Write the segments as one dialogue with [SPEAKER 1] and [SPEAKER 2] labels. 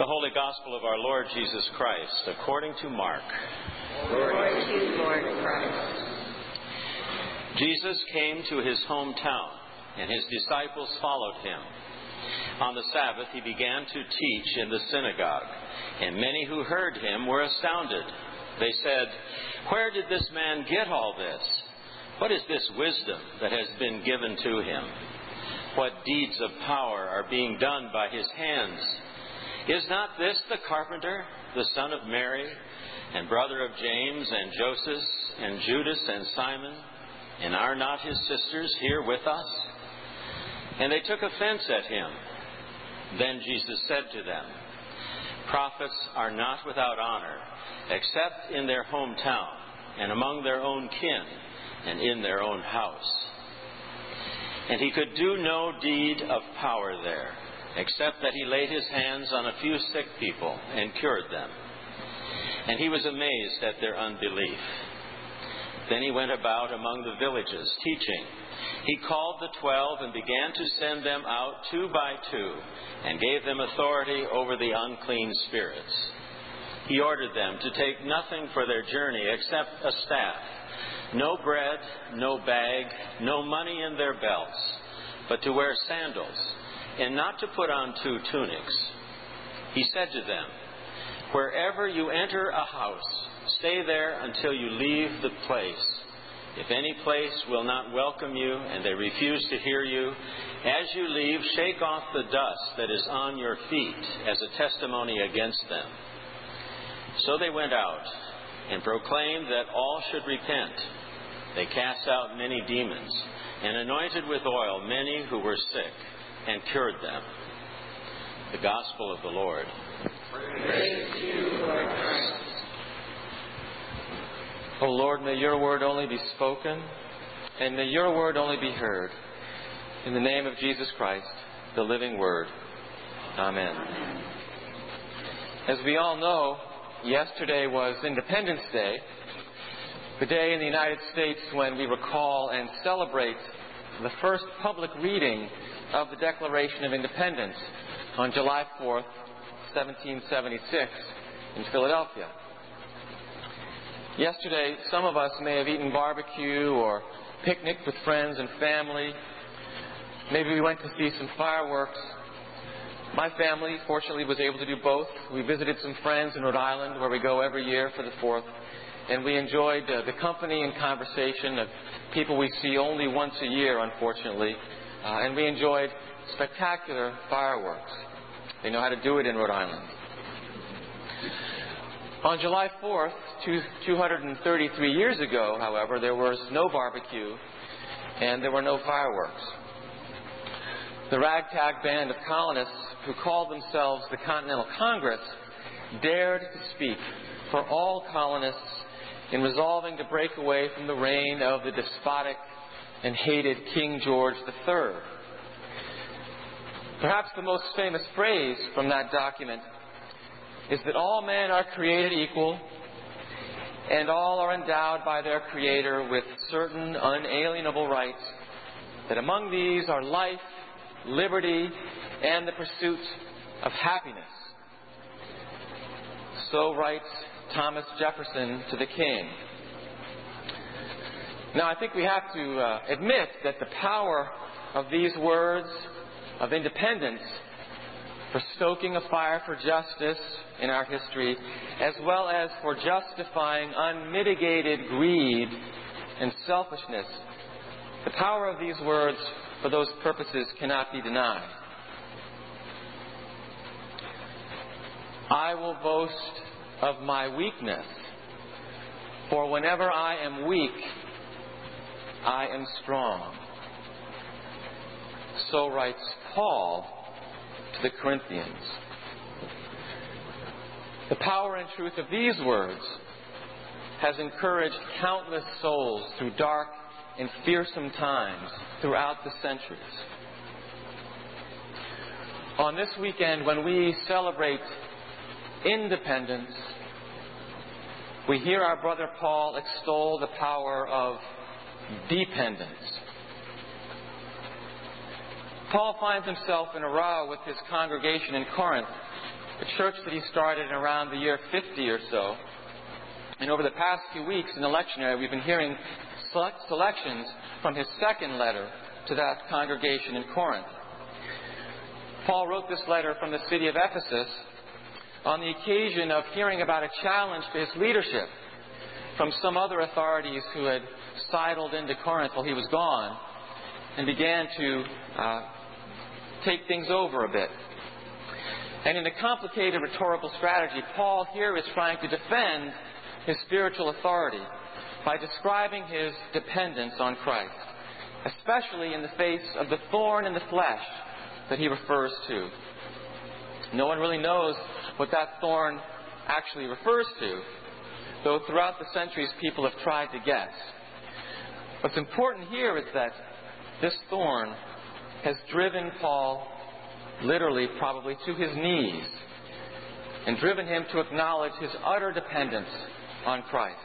[SPEAKER 1] The Holy Gospel of our Lord Jesus Christ, according to Mark.
[SPEAKER 2] Glory to you, Lord Christ.
[SPEAKER 1] Jesus came to his hometown, and his disciples followed him. On the Sabbath, he began to teach in the synagogue, and many who heard him were astounded. They said, Where did this man get all this? What is this wisdom that has been given to him? What deeds of power are being done by his hands? Is not this the carpenter, the son of Mary, and brother of James and Joseph and Judas and Simon? And are not his sisters here with us? And they took offense at him. Then Jesus said to them, Prophets are not without honor, except in their hometown, and among their own kin, and in their own house. And he could do no deed of power there except that he laid his hands on a few sick people and cured them. And he was amazed at their unbelief. Then he went about among the villages, teaching. He called the twelve and began to send them out two by two, and gave them authority over the unclean spirits. He ordered them to take nothing for their journey except a staff, no bread, no bag, no money in their belts, but to wear sandals and not to put on two tunics. He said to them, Wherever you enter a house, stay there until you leave the place. If any place will not welcome you and they refuse to hear you, as you leave, shake off the dust that is on your feet as a testimony against them. So they went out and proclaimed that all should repent. They cast out many demons and anointed with oil many who were sick and cured them. The Gospel of the Lord.
[SPEAKER 2] You, Lord.
[SPEAKER 3] O Lord, may your word only be spoken, and may your word only be heard. In the name of Jesus Christ, the living word. Amen. As we all know, yesterday was Independence Day, the day in the United States when we recall and celebrate the first public reading of the Declaration of Independence on July 4th, 1776, in Philadelphia. Yesterday, some of us may have eaten barbecue or picnicked with friends and family. Maybe we went to see some fireworks. My family, fortunately, was able to do both. We visited some friends in Rhode Island, where we go every year for the 4th, and we enjoyed uh, the company and conversation of people we see only once a year, unfortunately, uh, and we enjoyed spectacular fireworks. They know how to do it in Rhode Island. On July 4th, two, 233 years ago, however, there was no barbecue and there were no fireworks. The ragtag band of colonists who called themselves the Continental Congress dared to speak for all colonists in resolving to break away from the reign of the despotic and hated King George III. Perhaps the most famous phrase from that document is that all men are created equal and all are endowed by their Creator with certain unalienable rights, that among these are life, liberty, and the pursuit of happiness. So writes Thomas Jefferson to the King. Now, I think we have to uh, admit that the power of these words of independence for stoking a fire for justice in our history, as well as for justifying unmitigated greed and selfishness, the power of these words for those purposes cannot be denied. I will boast of my weakness, for whenever I am weak, I am strong. So writes Paul to the Corinthians. The power and truth of these words has encouraged countless souls through dark and fearsome times throughout the centuries. On this weekend, when we celebrate independence, we hear our brother Paul extol the power of dependence. Paul finds himself in a row with his congregation in Corinth a church that he started in around the year 50 or so. And over the past few weeks in the lectionary, we've been hearing select selections from his second letter to that congregation in Corinth. Paul wrote this letter from the city of Ephesus on the occasion of hearing about a challenge to his leadership from some other authorities who had sidled into Corinth while he was gone and began to uh, take things over a bit. And in a complicated rhetorical strategy, Paul here is trying to defend his spiritual authority by describing his dependence on Christ, especially in the face of the thorn in the flesh that he refers to. No one really knows what that thorn actually refers to, though throughout the centuries people have tried to guess. What's important here is that this thorn has driven Paul literally, probably, to his knees and driven him to acknowledge his utter dependence on Christ.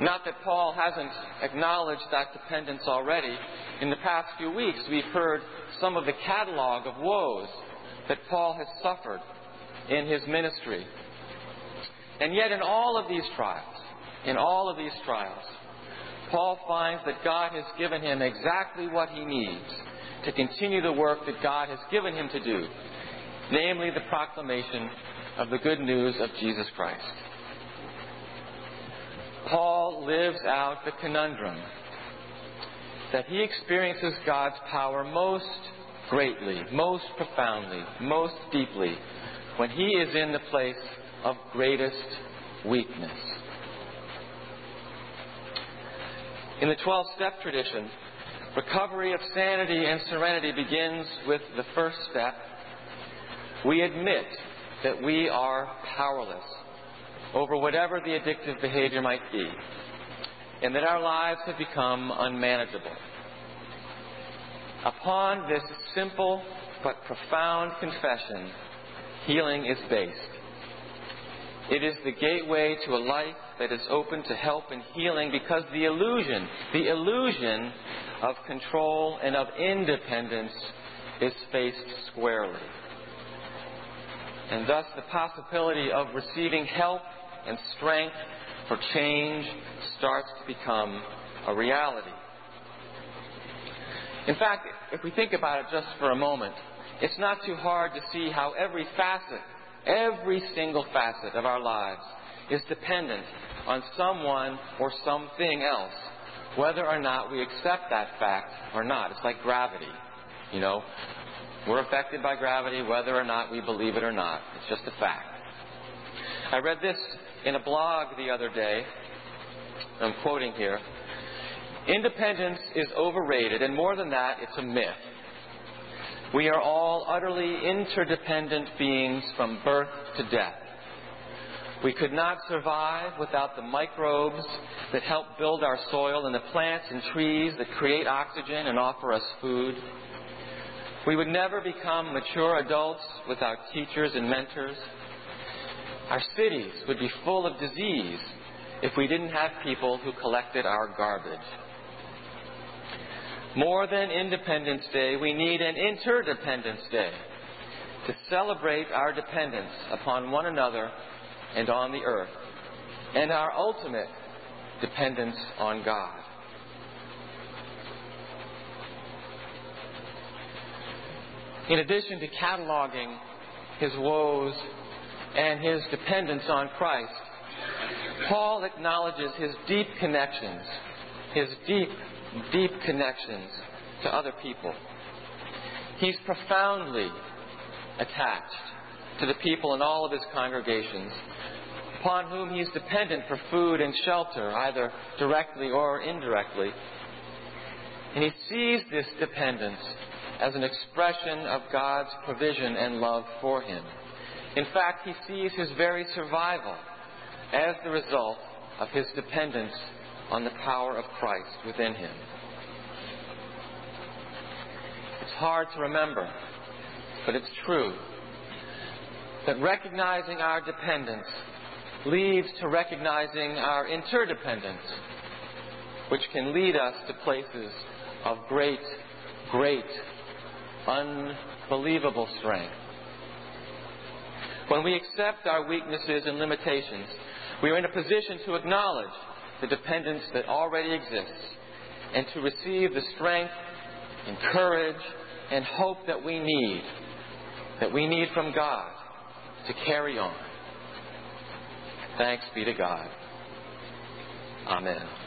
[SPEAKER 3] Not that Paul hasn't acknowledged that dependence already. In the past few weeks, we've heard some of the catalog of woes that Paul has suffered in his ministry. And yet, in all of these trials, in all of these trials, Paul finds that God has given him exactly what he needs to continue the work that God has given him to do, namely the proclamation of the good news of Jesus Christ. Paul lives out the conundrum that he experiences God's power most greatly, most profoundly, most deeply when he is in the place of greatest weakness. In the 12 step tradition, recovery of sanity and serenity begins with the first step. We admit that we are powerless over whatever the addictive behavior might be, and that our lives have become unmanageable. Upon this simple but profound confession, healing is based. It is the gateway to a life that is open to help and healing because the illusion, the illusion of control and of independence is faced squarely. And thus the possibility of receiving help and strength for change starts to become a reality. In fact, if we think about it just for a moment, it's not too hard to see how every facet, every single facet of our lives is dependent on someone or something else, whether or not we accept that fact or not. It's like gravity. You know, we're affected by gravity whether or not we believe it or not. It's just a fact. I read this in a blog the other day. I'm quoting here. Independence is overrated, and more than that, it's a myth. We are all utterly interdependent beings from birth to death. We could not survive without the microbes that help build our soil and the plants and trees that create oxygen and offer us food. We would never become mature adults without teachers and mentors. Our cities would be full of disease if we didn't have people who collected our garbage. More than Independence Day, we need an Interdependence Day to celebrate our dependence upon one another and on the earth, and our ultimate dependence on God. In addition to cataloging his woes and his dependence on Christ, Paul acknowledges his deep connections, his deep, deep connections to other people. He's profoundly attached to the people in all of his congregations, upon whom he's dependent for food and shelter, either directly or indirectly. And he sees this dependence as an expression of God's provision and love for him. In fact, he sees his very survival as the result of his dependence on the power of Christ within him. It's hard to remember, but it's true that recognizing our dependence leads to recognizing our interdependence, which can lead us to places of great, great, unbelievable strength. When we accept our weaknesses and limitations, we are in a position to acknowledge the dependence that already exists and to receive the strength and courage and hope that we need, that we need from God to carry on. Thanks be to God. Amen.